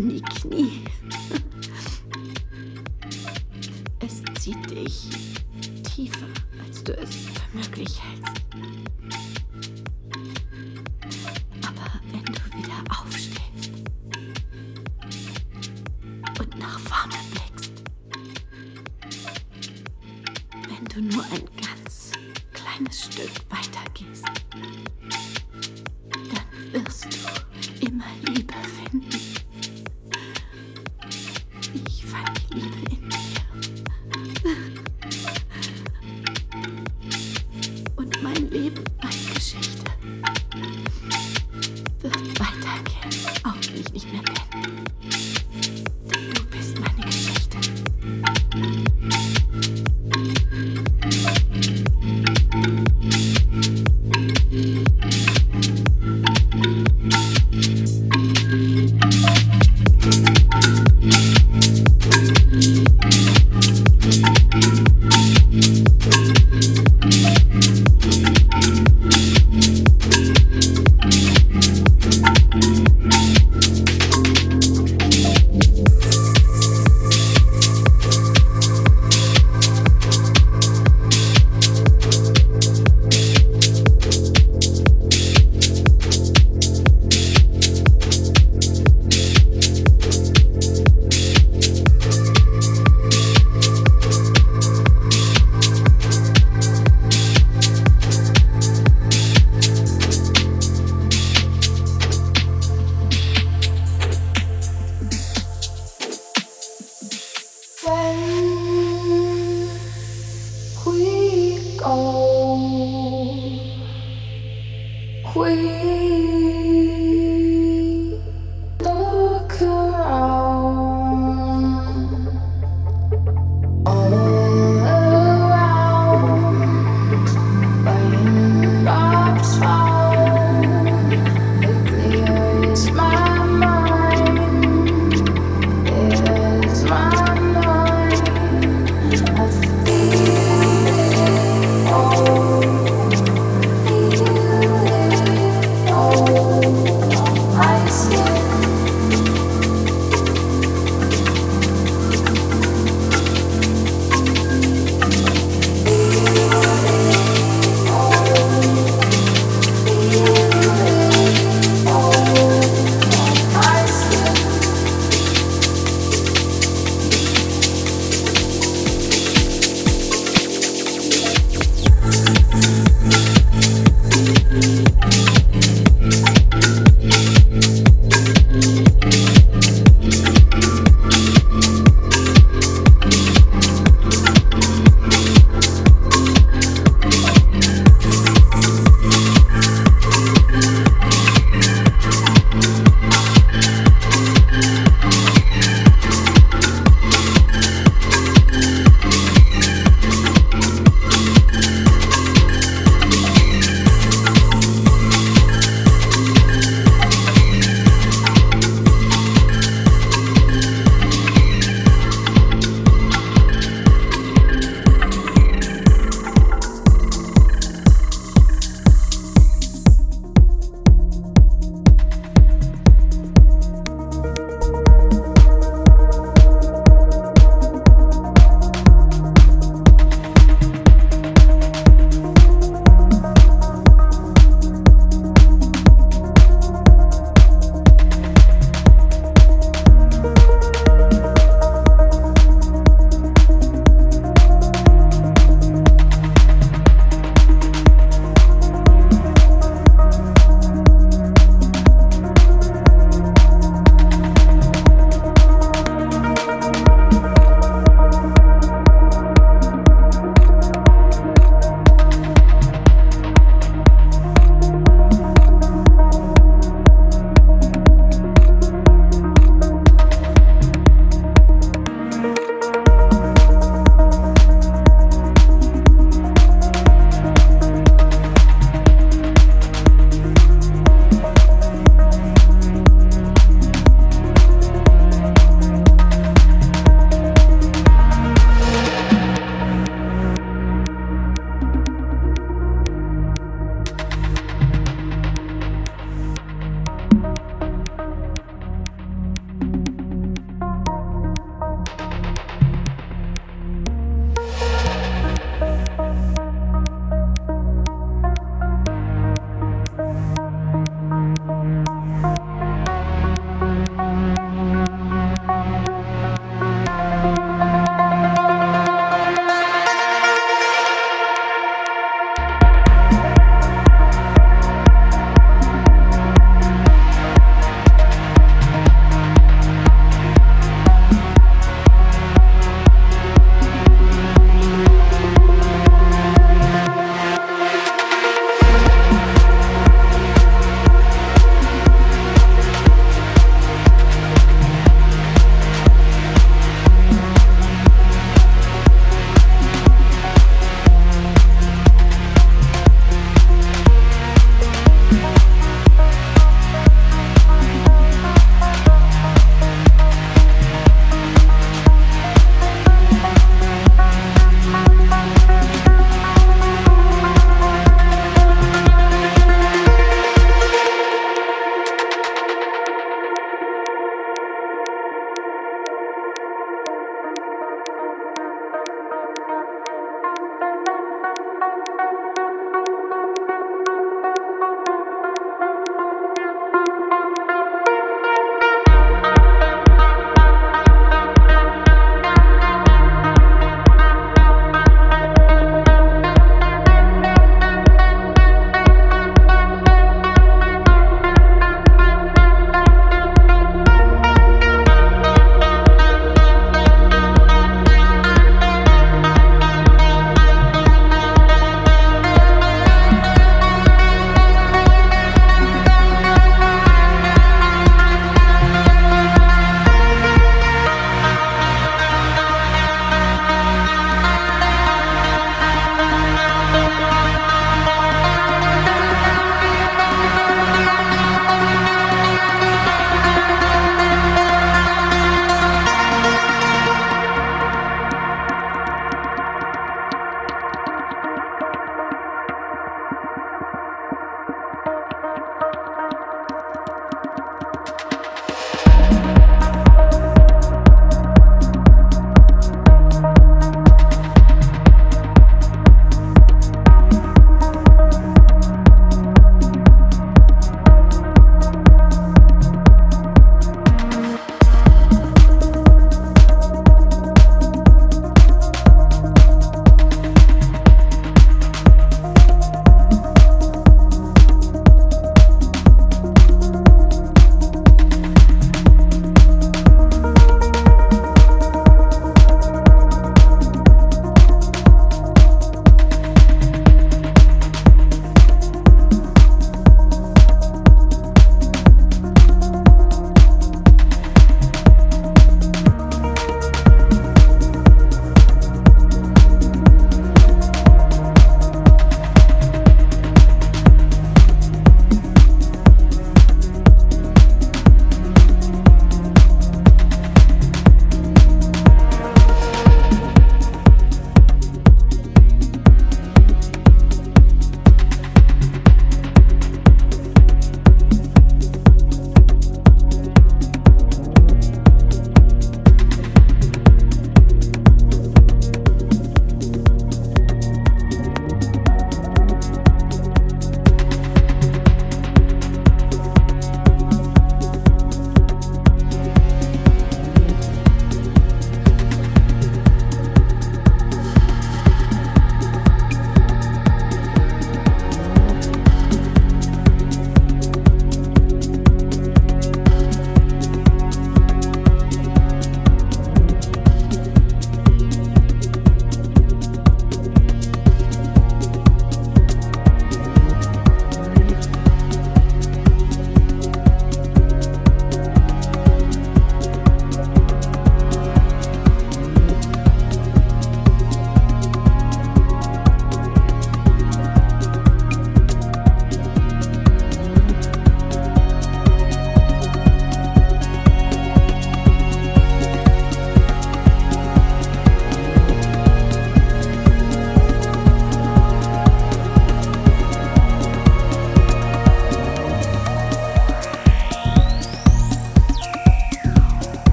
Nikni.